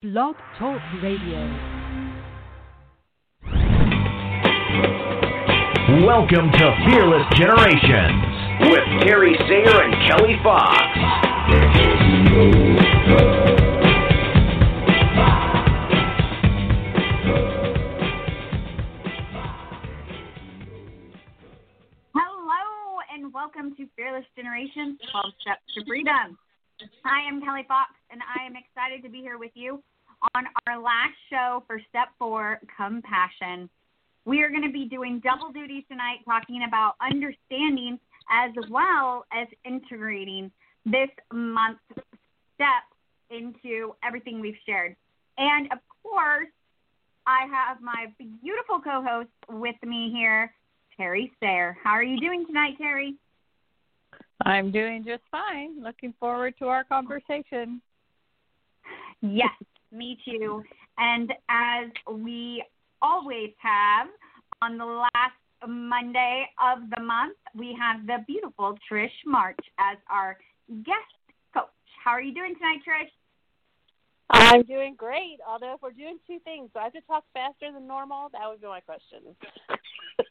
Blog Talk Radio. Welcome to Fearless Generations with Terry Sayer and Kelly Fox. Hello and welcome to Fearless Generations 12 Steps to Freedom. I am Kelly Fox and I am excited to be here with you on our last show for Step 4 Compassion. We are going to be doing double duty tonight talking about understanding as well as integrating this month's step into everything we've shared. And of course, I have my beautiful co host with me here, Terry Sayer. How are you doing tonight, Terry? I'm doing just fine. Looking forward to our conversation. Yes, me too. And as we always have on the last Monday of the month, we have the beautiful Trish March as our guest coach. How are you doing tonight, Trish? I'm doing great. Although if we're doing two things, do I have to talk faster than normal? That would be my question.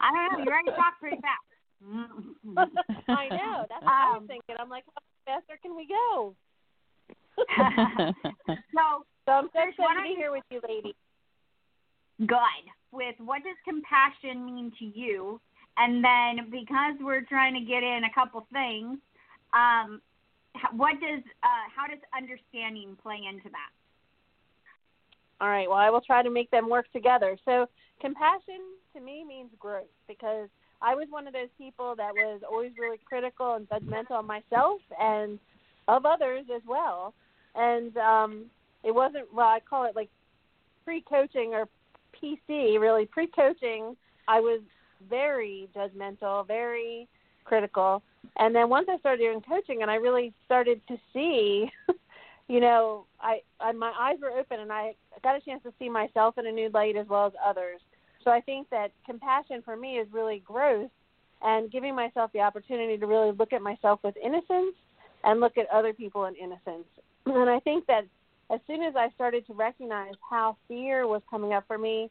I don't know. You already talked pretty fast. I know. That's what I was Um, thinking. I'm like, how faster can we go? so So I'm so excited to be here with you, ladies. good with what does compassion mean to you and then because we're trying to get in a couple things um what does uh how does understanding play into that All right. Well, I will try to make them work together. So, compassion to me means growth because I was one of those people that was always really critical and judgmental of myself and of others as well. And um, it wasn't, well, I call it like pre coaching or PC, really. Pre coaching, I was very judgmental, very critical. And then once I started doing coaching and I really started to see you know, I, I my eyes were open and I got a chance to see myself in a new light as well as others. So I think that compassion for me is really growth and giving myself the opportunity to really look at myself with innocence and look at other people in innocence. And I think that as soon as I started to recognize how fear was coming up for me,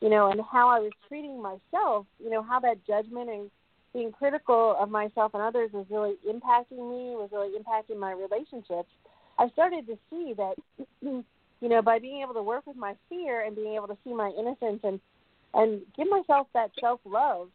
you know, and how I was treating myself, you know, how that judgment and being critical of myself and others was really impacting me, was really impacting my relationships. I started to see that, you know, by being able to work with my fear and being able to see my innocence and and give myself that self love,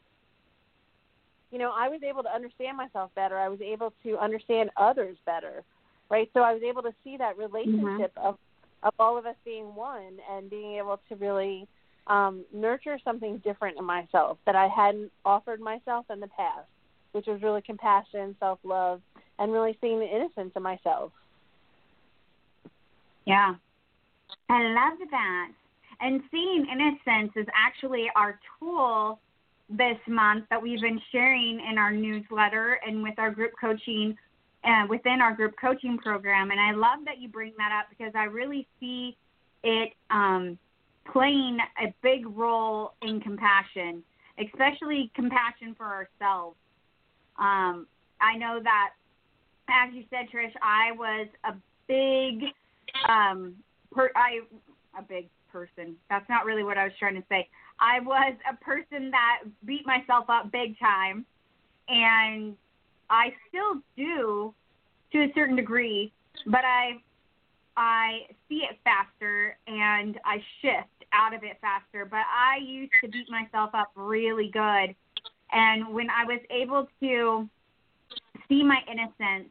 you know, I was able to understand myself better. I was able to understand others better, right? So I was able to see that relationship of of all of us being one and being able to really um, nurture something different in myself that I hadn't offered myself in the past, which was really compassion, self love, and really seeing the innocence of myself. yeah i love that and seeing innocence is actually our tool this month that we've been sharing in our newsletter and with our group coaching uh, within our group coaching program. And I love that you bring that up because I really see it um, playing a big role in compassion, especially compassion for ourselves. Um, I know that, as you said, Trish, I was a big, um, per, I a big person. That's not really what I was trying to say. I was a person that beat myself up big time, and I still do to a certain degree, but I I see it faster and I shift out of it faster. But I used to beat myself up really good, and when I was able to see my innocence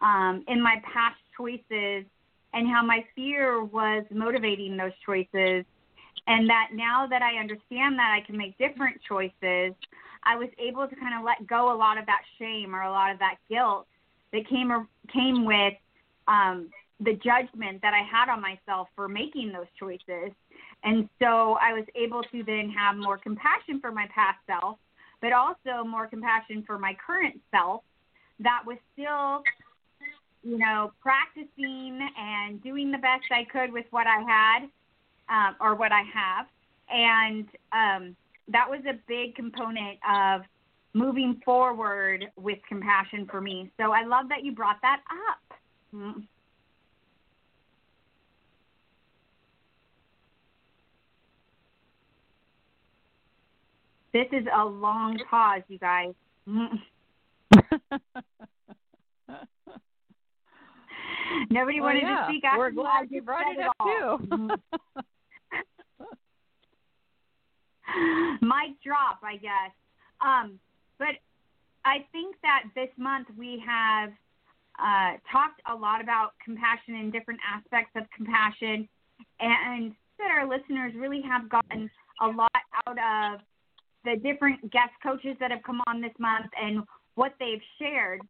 um, in my past choices and how my fear was motivating those choices, and that now that I understand that I can make different choices, I was able to kind of let go a lot of that shame or a lot of that guilt that came came with um, the judgment that I had on myself for making those choices. And so I was able to then have more compassion for my past self, but also more compassion for my current self that was still, you know, practicing and doing the best I could with what I had um, or what I have. And um, that was a big component of moving forward with compassion for me. So I love that you brought that up. Mm. This is a long pause, you guys. Mm. Nobody well, wanted yeah. to speak. I'm We're glad you brought it up too. Mm. Mic drop, I guess. Um, but I think that this month we have uh, talked a lot about compassion and different aspects of compassion, and that our listeners really have gotten a lot out of the different guest coaches that have come on this month and what they've shared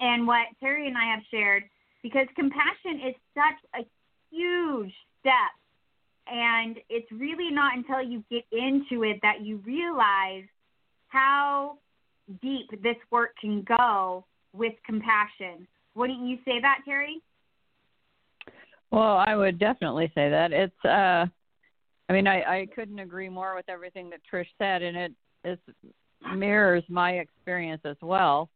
and what Terry and I have shared because compassion is such a huge step and it's really not until you get into it that you realize how deep this work can go with compassion. Wouldn't you say that, Terry? Well, I would definitely say that. It's uh I mean, I I couldn't agree more with everything that Trish said and it it mirrors my experience as well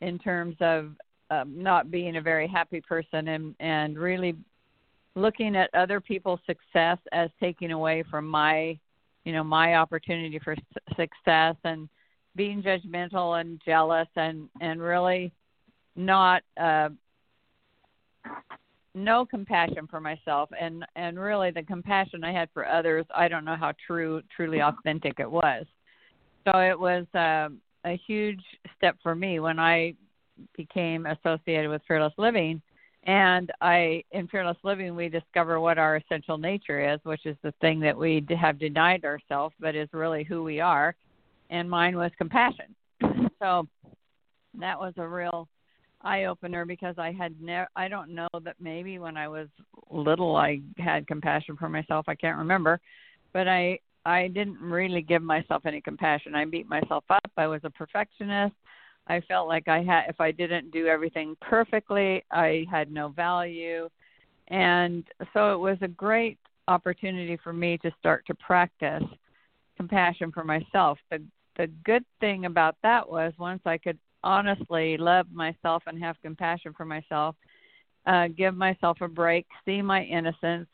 in terms of um, not being a very happy person and and really looking at other people's success as taking away from my you know my opportunity for success and being judgmental and jealous and and really not uh no compassion for myself. And and really the compassion I had for others I don't know how true truly authentic it was. So it was um a huge step for me when I became associated with fearless living and I in fearless living we discover what our essential nature is which is the thing that we have denied ourselves but is really who we are and mine was compassion so that was a real eye opener because I had never I don't know that maybe when I was little I had compassion for myself. I can't remember. But I I didn't really give myself any compassion. I beat myself up. I was a perfectionist. I felt like I had if I didn't do everything perfectly, I had no value. And so it was a great opportunity for me to start to practice compassion for myself. The the good thing about that was once I could honestly love myself and have compassion for myself, uh, give myself a break, see my innocence,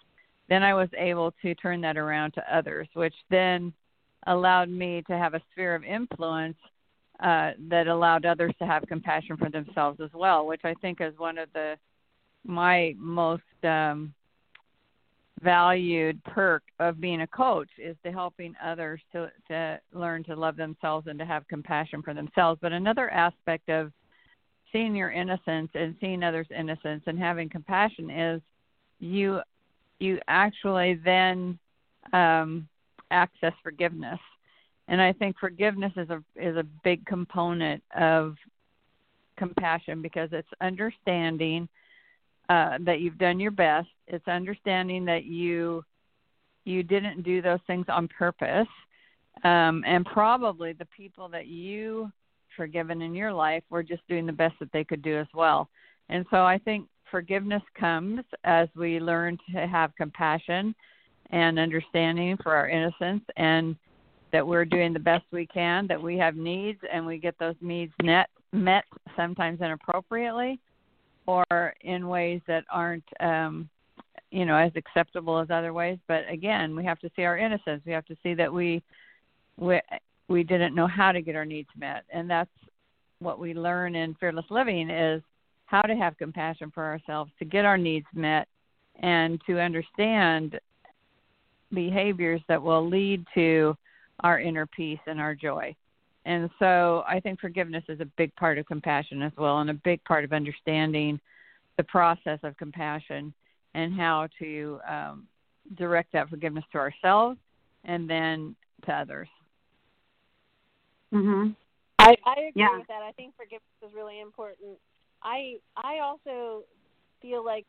then I was able to turn that around to others, which then allowed me to have a sphere of influence uh, that allowed others to have compassion for themselves as well, which I think is one of the my most um, valued perk of being a coach is to helping others to to learn to love themselves and to have compassion for themselves. But another aspect of seeing your innocence and seeing others innocence and having compassion is you you actually then um access forgiveness and i think forgiveness is a is a big component of compassion because it's understanding uh, that you've done your best. It's understanding that you you didn't do those things on purpose, um, and probably the people that you forgiven in your life were just doing the best that they could do as well. And so I think forgiveness comes as we learn to have compassion and understanding for our innocence and that we're doing the best we can, that we have needs and we get those needs met met sometimes inappropriately or in ways that aren't um you know as acceptable as other ways. But again we have to see our innocence. We have to see that we we we didn't know how to get our needs met. And that's what we learn in fearless living is how to have compassion for ourselves to get our needs met and to understand behaviors that will lead to our inner peace and our joy and so I think forgiveness is a big part of compassion as well, and a big part of understanding the process of compassion and how to um, direct that forgiveness to ourselves and then to others. Mhm. I, I agree Yeah. with that. I think forgiveness is really important. I I also feel like,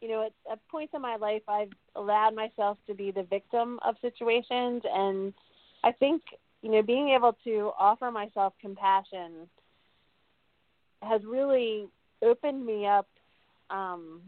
you know, at, at points in my life, I've allowed myself to be the victim of situations, and I think, you know, being able to offer myself compassion has really opened me up um,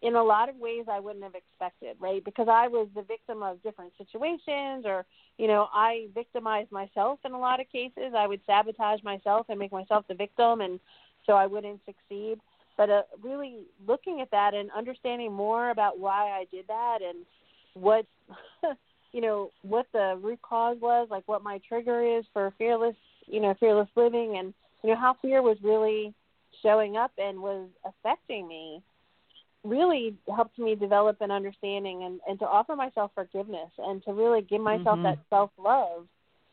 in a lot of ways I wouldn't have expected, right? Because I was the victim of different situations, or you know, I victimized myself in a lot of cases. I would sabotage myself and make myself the victim, and so I wouldn't succeed. But uh, really looking at that and understanding more about why I did that and what you know, what the root cause was, like what my trigger is for fearless, you know, fearless living, and you know how fear was really showing up and was affecting me really helped me develop an understanding and, and to offer myself forgiveness and to really give myself Mhm. that self love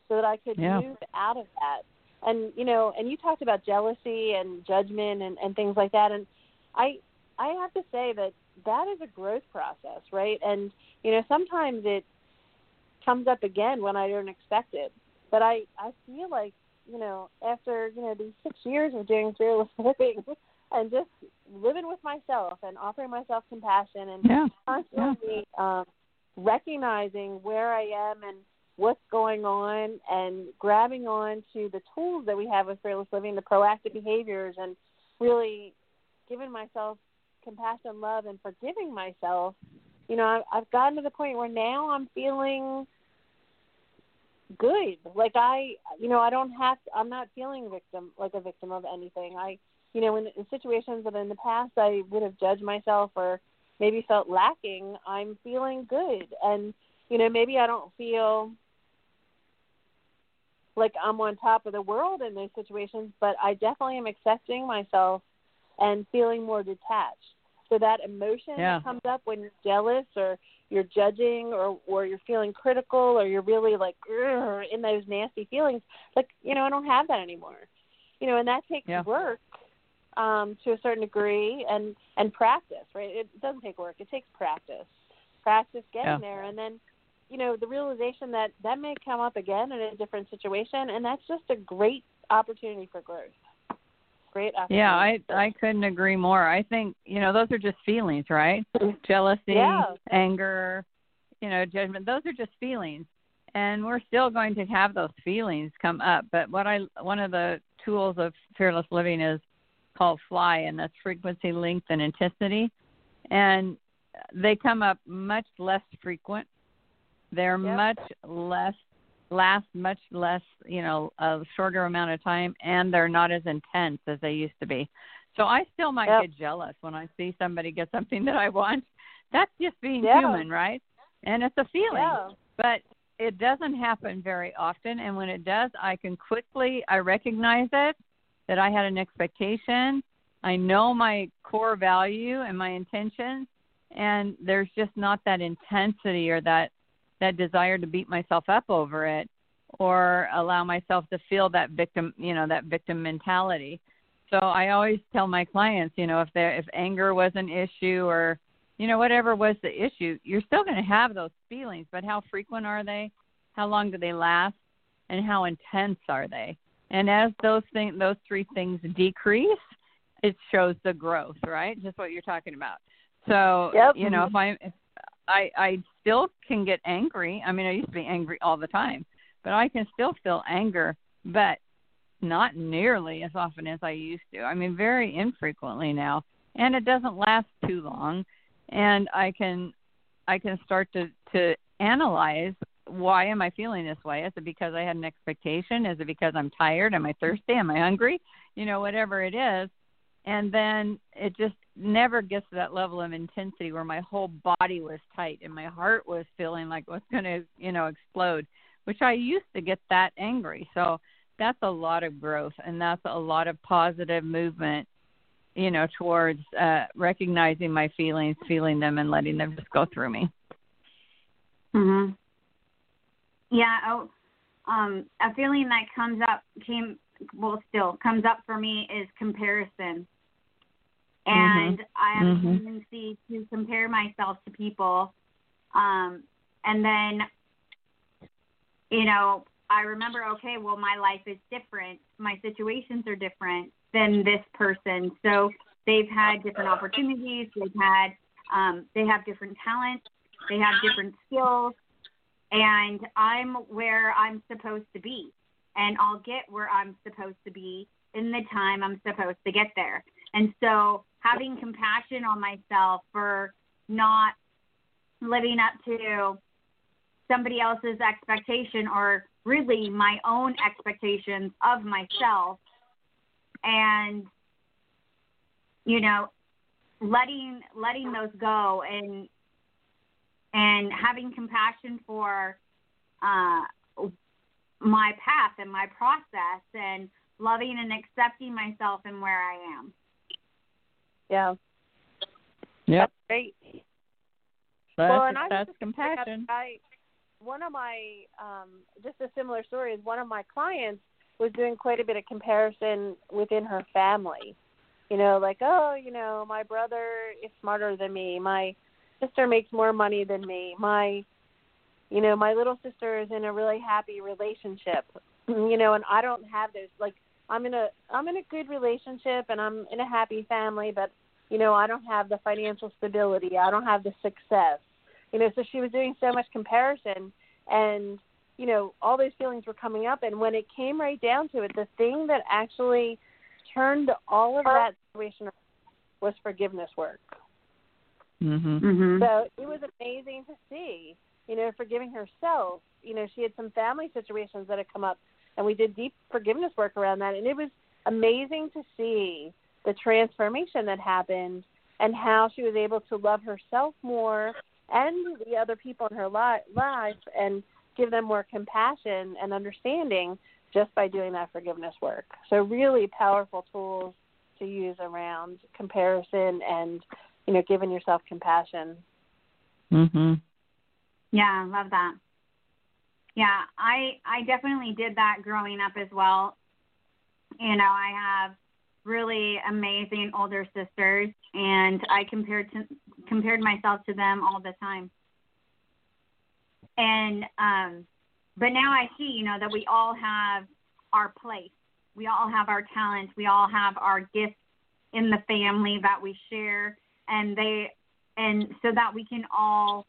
so that I could Yeah. move out of that. And you know, and you talked about jealousy and judgment and, and things like that and I I have to say that that is a growth process, right? And you know, sometimes it comes up again when I don't expect it. But I I feel like you know after you know these six years of doing fearless living and just living with myself and offering myself compassion and Yeah. constantly um, recognizing where I am and what's going on and grabbing on to the tools that we have with fearless living, the proactive behaviors, and really giving myself compassion, love, and forgiving myself. You know, I've gotten to the point where now I'm feeling good. Like I, you know, I don't have. To, I'm not feeling victim like a victim of anything. I, you know, in, in situations that in the past I would have judged myself or maybe felt lacking, I'm feeling good, and you know, maybe I don't feel like I'm on top of the world in those situations, but I definitely am accepting myself and feeling more detached. So that emotion Yeah. that comes up when you're jealous or you're judging or or you're feeling critical or you're really like in those nasty feelings, like you know, I don't have that anymore. You know, and that takes Yeah. work um, to a certain degree and and practice. Right? It doesn't take work; it takes practice. Practice getting Yeah. there, and then you know the realization that that may come up again in a different situation, and that's just a great opportunity for growth. Great opportunity. Yeah, I I couldn't agree more. I think you know those are just feelings, right? Jealousy, Yeah. anger, you know, judgment. Those are just feelings, and we're still going to have those feelings come up. But what I one of the tools of fearless living is called Fly, and that's frequency, length, and intensity, and they come up much less frequent. They're Yep. much less last much less, you know, a shorter amount of time, and they're not as intense as they used to be. So I still might Yep. get jealous when I see somebody get something that I want. That's just being Yeah. human, right? And it's a feeling, Yeah. but it doesn't happen very often. And when it does, I can quickly I recognize it that I had an expectation. I know my core value and my intentions, and there's just not that intensity or that that desire to beat myself up over it or allow myself to feel that victim you know that victim mentality. So i always tell my clients you know if there if anger was an issue or you know whatever was the issue you're still going to have those feelings but how frequent are they? How long do they last? And how intense are they? And as those things those three things decrease it shows the growth right? Just what you're talking about. So Yep. you know if i'm if I I still can get angry. I mean, I used to be angry all the time, but I can still feel anger, but not nearly as often as I used to. I mean, very infrequently now, and it doesn't last too long. And I can I can start to to analyze why am I feeling this way? Is it because I had an expectation? Is it because I'm tired? Am I thirsty? Am I hungry? You know, whatever it is. And then it just never gets to that level of intensity where my whole body was tight and my heart was feeling like was going to, you know, explode, which I used to get that angry. So that's a lot of growth and that's a lot of positive movement, you know, towards uh, recognizing my feelings, feeling them, and letting them just go through me. Mhm. Yeah. Oh, um, a feeling that comes up came well still comes up for me is comparison, and I have Mhm. a tendency to compare myself to people, um, and then, you know, I remember okay, well, my life is different, my situations are different than this person, so they've had different opportunities, they've had, um, they have different talents, they have different skills. And I'm where I'm supposed to be. And I'll get where I'm supposed to be in the time I'm supposed to get there. And so having compassion on myself for not living up to somebody else's expectation or really my own expectations of myself and you know letting letting those go and and having compassion for uh, my path and my process and loving and accepting myself and where I am. Yeah. Yep. That's great. That's, well, and I that's just pick up, compassion. I, one of my, um, just a similar story is one of my clients was doing quite a bit of comparison within her family. You know, like, oh, you know, my brother is smarter than me. My sister makes more money than me. My, you know, my little sister is in a really happy relationship. You know, and I don't have those. Like, I'm in a, I'm in a good relationship and I'm in a happy family, but you know, I don't have the financial stability. I don't have the success. You know, so she was doing so much comparison and you know, all those feelings were coming up and when it came right down to it, the thing that actually turned all of that situation was forgiveness work. Mhm. Mm-hmm. So it was amazing to see, you know, forgiving herself. You know, she had some family situations that had come up, and we did deep forgiveness work around that, and it was amazing to see the transformation that happened and how she was able to love herself more and the other people in her li- life and give them more compassion and understanding just by doing that forgiveness work. So really powerful tools to use around comparison and you know giving yourself compassion. Mhm. Yeah, love that. Yeah, I I definitely did that growing up as well. You know, I have really amazing older sisters and I compared to compared myself to them all the time. And um but now I see, you know, that we all have our place. We all have our talents. We all have our gifts in the family that we share and they and so that we can all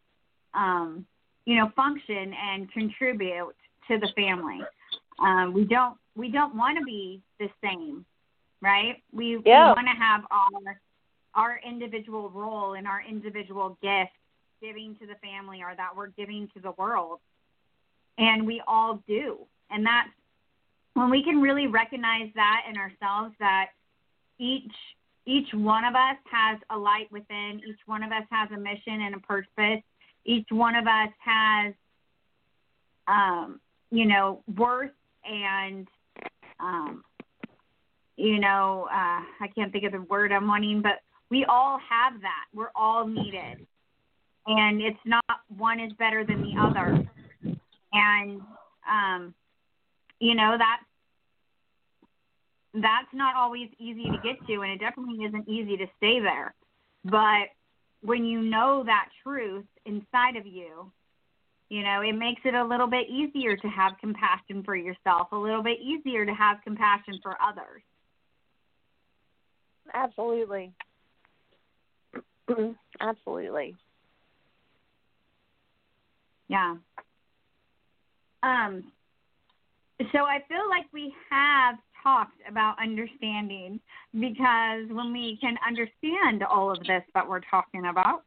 um you know function and contribute to the family. Um we don't we don't want to be the same right? We, Yeah. we want to have our our individual role and our individual gift giving to the family or that we're giving to the world. And we all do. And that's when we can really recognize that in ourselves that each each one of us has a light within each one of us has a mission and a purpose each one of us has um you know worth and um you know uh i can't think of the word i'm wanting but we all have that. We're all needed. And it's not one is better than the other. And um you know that's that's not always easy to get to and it definitely isn't easy to stay there. But when you know that truth inside of you you know it makes it a little bit easier to have compassion for yourself a little bit easier to have compassion for others Absolutely. Absolutely. Yeah. Um, so I feel like we have talked about understanding because when we can understand all of this that we're talking about,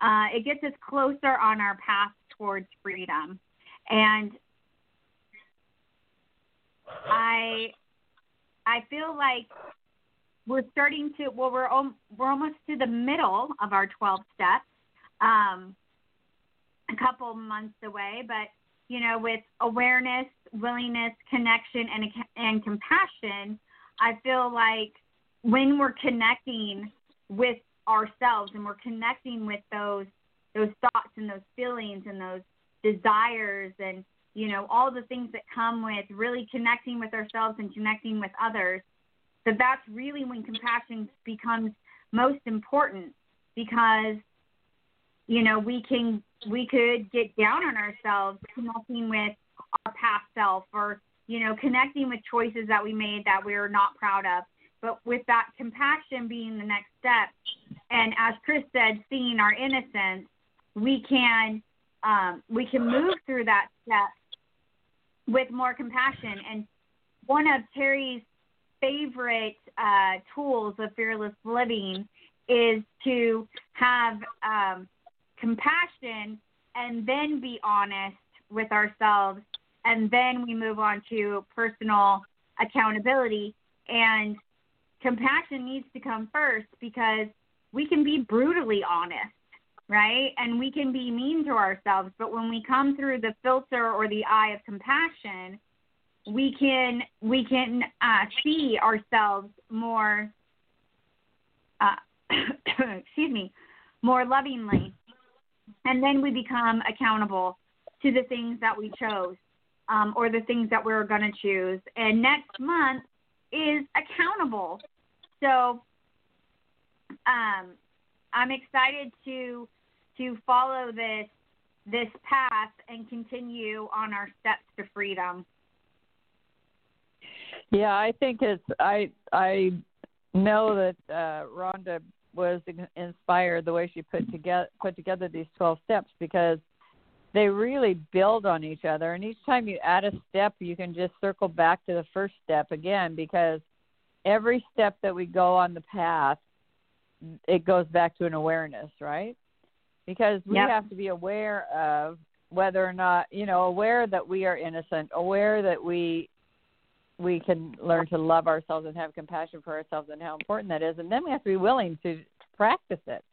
uh, it gets us closer on our path towards freedom. And I I feel like we're starting to well we're al- we're almost to the middle of our 12 steps. Um, a couple months away, but you know, with awareness, willingness, connection, and and compassion, I feel like when we're connecting with ourselves and we're connecting with those those thoughts and those feelings and those desires and you know all the things that come with really connecting with ourselves and connecting with others that that's really when compassion becomes most important because you know we can we could get down on ourselves connecting with our past self or you know connecting with choices that we made that we're not proud of. But with that compassion being the next step and as trish said seeing our innocence we can um, we can move through that step with more compassion. And one of terry's favorite uh, tools of fearless living is to have um, compassion and then be honest with ourselves and then we move on to personal accountability and compassion needs to come first because we can be brutally honest right? And we can be mean to ourselves, but when we come through the filter or the eye of compassion, we can we can uh, see ourselves more. Uh, excuse me, more lovingly, and then we become accountable to the things that we chose um, or the things that we're going to choose. And next month is accountable. So um, I'm excited to to follow this this path and continue on our steps to freedom. Yeah, I think it's I I know that uh, Rhonda was inspired the way she put together put together these 12 steps because they really build on each other. And each time you add a step you can just circle back to the first step again because every step that we go on the path it goes back to an awareness right? Because we yep. have to be aware of whether or not you know aware that we are innocent aware that we we can learn to love ourselves and have compassion for ourselves and how important that is. And then we have to be willing to, to practice it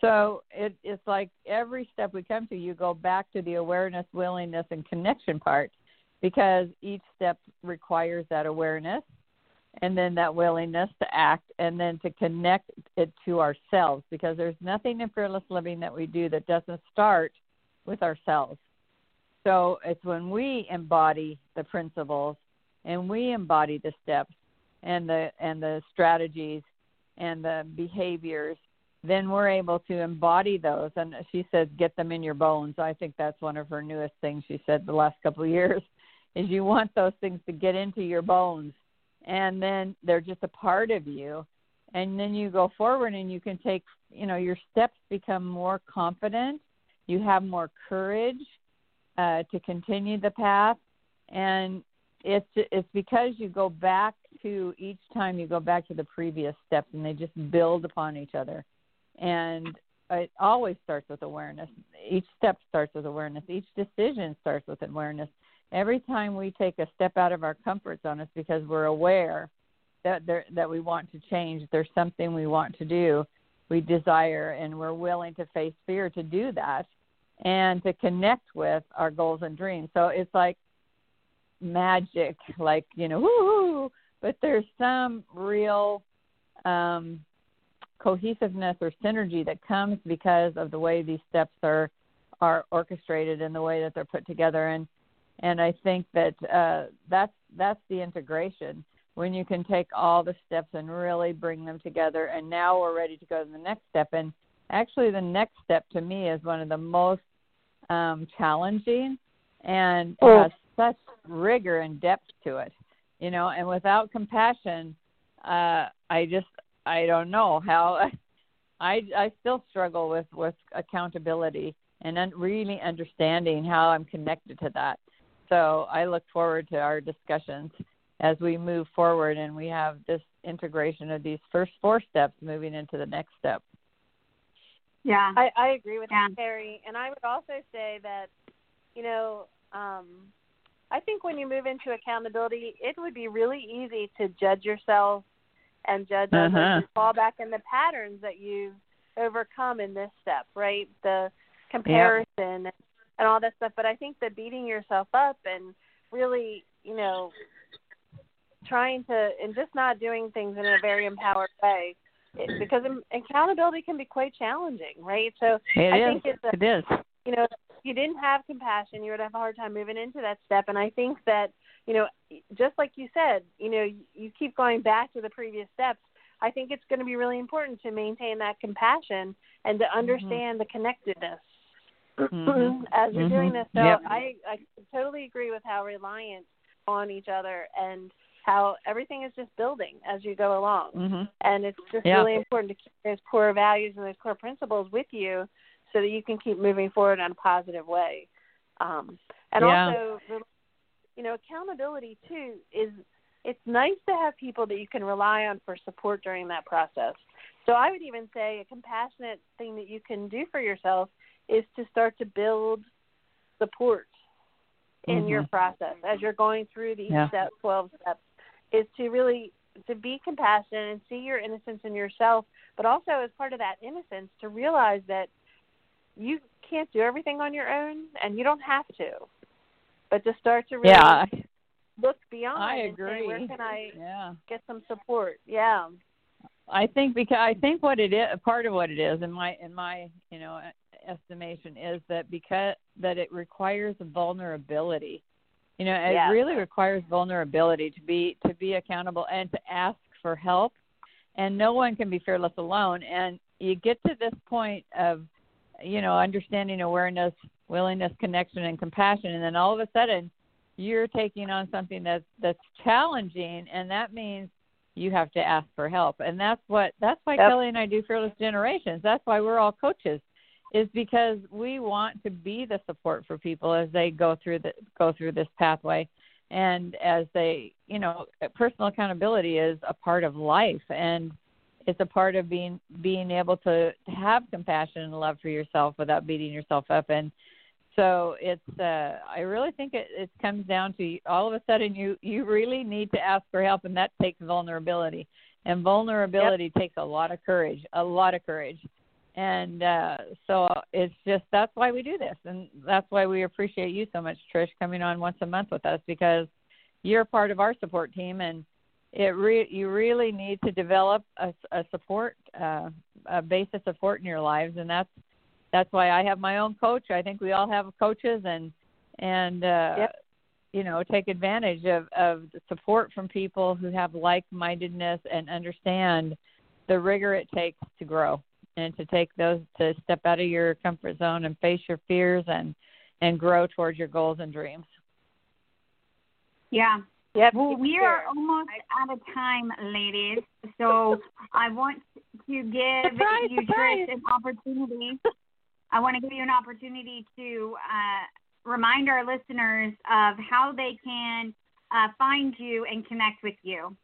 so it, it's like every step we come to you go back to the awareness willingness and connection part because each step requires that awareness and then that willingness to act and then to connect it to ourselves because there's nothing in fearless living that we do that doesn't start with ourselves. So it's when we embody the principles and we embody the steps and the and the strategies and the behaviors then we're able to embody those. And she says get them in your bones. I think that's one of her newest things she said the last couple of years is you want those things to get into your bones. And then they're just a part of you. And then you go forward and you can take you know your steps become more confident. You have more courage uh, to continue the path. And it's it's because you go back to each time you go back to the previous steps and they just build upon each other and it always starts with awareness each step starts with awareness each decision starts with awareness every time we take a step out of our comfort zone, it's because we're aware that there, that we want to change. There's something we want to do, we desire, and we're willing to face fear to do that, and to connect with our goals and dreams. So it's like magic, like you know, woo! But there's some real um, cohesiveness or synergy that comes because of the way these steps are are orchestrated and the way that they're put together and and I think that uh, that's that's the integration when you can take all the steps and really bring them together. And now we're ready to go to the next step. And actually, the next step to me is one of the most um, challenging and oh. has such rigor and depth to it. You know, and without compassion, uh, I just I don't know how. I I still struggle with with accountability and un- really understanding how I'm connected to that so I look forward to our discussions as we move forward and we have this integration of these first four steps moving into the next step. Yeah. I, I agree with yeah. Terry. And I would also say that, you know, um, I think when you move into accountability, it would be really easy to judge yourself and judge uh-huh. others fall back in the patterns that you've overcome in this step, right? The comparison yep and all that stuff. But I think the beating yourself up and really, you know, trying to and just not doing things in a very empowered way, it, because accountability can be quite challenging, right? So it I is. think it's a, it is. You know, if you didn't have compassion, you would have a hard time moving into that step. And I think that you know, just like you said, you know, you keep going back to the previous steps. I think it's going to be really important to maintain that compassion and to mm-hmm. understand mm-hmm. the connectedness mm-hmm. as you're mm-hmm. doing this. So yep. I, I totally agree with how reliant on each other and how everything is just building as you go along. Mm-hmm. And it's just yeah. really important to keep those core values and those core principles with you so that you can keep moving forward in a positive way. Um, and yeah. also, you know, accountability too is it's nice to have people that you can rely on for support during that process. So I would even say a compassionate thing that you can do for yourself is to start to build support in mm-hmm. your process as you're going through these yeah. step, 12 steps is to really to be compassionate and see your innocence in yourself but also as part of that innocence to realize that you can't do everything on your own, and you don't have to. But to start to really Yeah, look beyond I and say, agree. where can I yeah. get some support? Yeah. I think because I think what it is, part of what it is in my in my you know estimation is that because that it requires vulnerability. You know, it Yeah. really requires vulnerability to be to be accountable and to ask for help. And no one can be fearless alone. And you get to this point of, you know, understanding, awareness, willingness, connection, and compassion, and then all of a sudden, you're taking on something that's that's challenging, and that means you have to ask for help. And that's what that's why Yep. kelly and i do fearless generations. That's why we're all coaches is because we want to be the support for people as they go through the go through this pathway and as they you know personal accountability is a part of life. And it's a part of being being able to have compassion and love for yourself without beating yourself up and so it's uh i really think it it comes down to all of a sudden you you really need to ask for help and that takes vulnerability. And vulnerability takes a lot of courage a lot of courage. And uh so it's just that's why we do this. And that's why we appreciate you so much trish coming on once a month with us because you're part of our support team and it re- you really need to develop a, a support uh a base of support in your lives and that's that's why I have my own coach. I think we all have coaches and and uh Yep. you know take advantage of of the support from people who have like-mindedness and understand the rigor it takes to grow and to take those to step out of your comfort zone and face your fears and and grow towards your goals and dreams. Yeah. Yep. Well, we it are there. almost out of time, ladies. So I want to give Surprise, you, surprise. Trish, an opportunity. I want to give you an opportunity to uh, remind our listeners of how they can uh, find you and connect with you.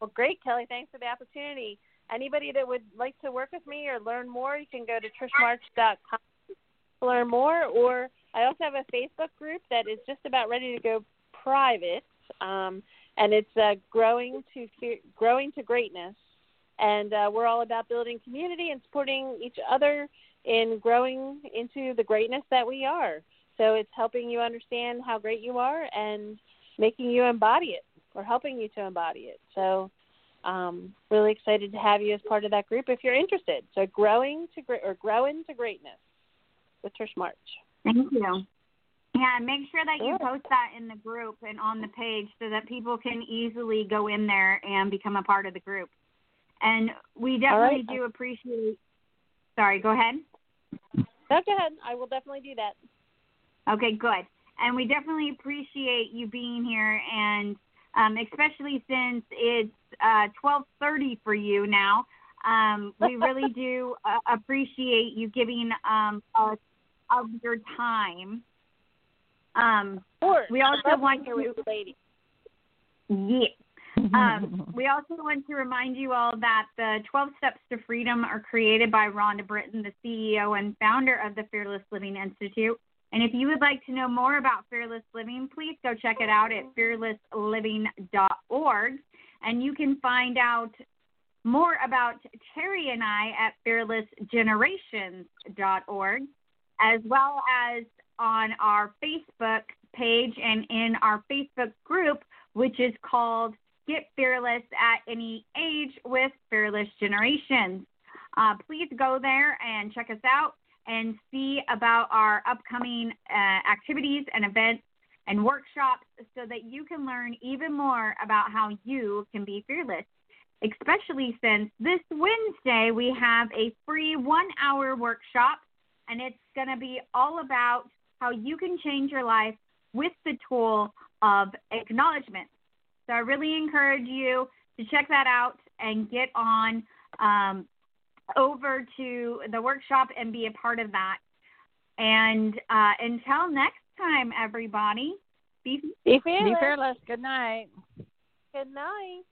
Well, great, Kelly. Thanks for the opportunity. Anybody that would like to work with me or learn more, you can go to trishmarch.com to learn more. Or I also have a Facebook group that is just about ready to go private, um, and it's uh, growing to growing to greatness. And uh, we're all about building community and supporting each other in growing into the greatness that we are. So it's helping you understand how great you are and making you embody it or helping you to embody it. So um, really excited to have you as part of that group if you're interested. So growing to or grow into greatness with Trish March. Thank you. Yeah, make sure that you post that in the group and on the page so that people can easily go in there and become a part of the group. And we definitely right. do appreciate. Sorry, go ahead. No, go ahead. I will definitely do that. Okay, good. And we definitely appreciate you being here, and um, especially since it's uh, 12:30 for you now. Um, we really do uh, appreciate you giving um, us of your time. Um, Or We also want to- ladies. yeah. Um, we also want to remind you all that the 12 Steps to Freedom are created by Rhonda Britten, the CEO and founder of the Fearless Living Institute. And if you would like to know more about Fearless Living, please go check it out at fearlessliving.org. And you can find out more about Terry and I at fearlessgenerations.org, as well as on our Facebook page and in our Facebook group, which is called Get Fearless at Any Age with Fearless Generations. Uh, please go there and check us out and see about our upcoming uh, activities and events and workshops so that you can learn even more about how you can be fearless. Especially since this Wednesday we have a free one hour workshop and it's going to be all about how you can change your life with the tool of acknowledgement. So I really encourage you to check that out and get on um, over to the workshop and be a part of that. And uh, until next time, everybody, be Be fearless. Be fearless. Good night. Good night.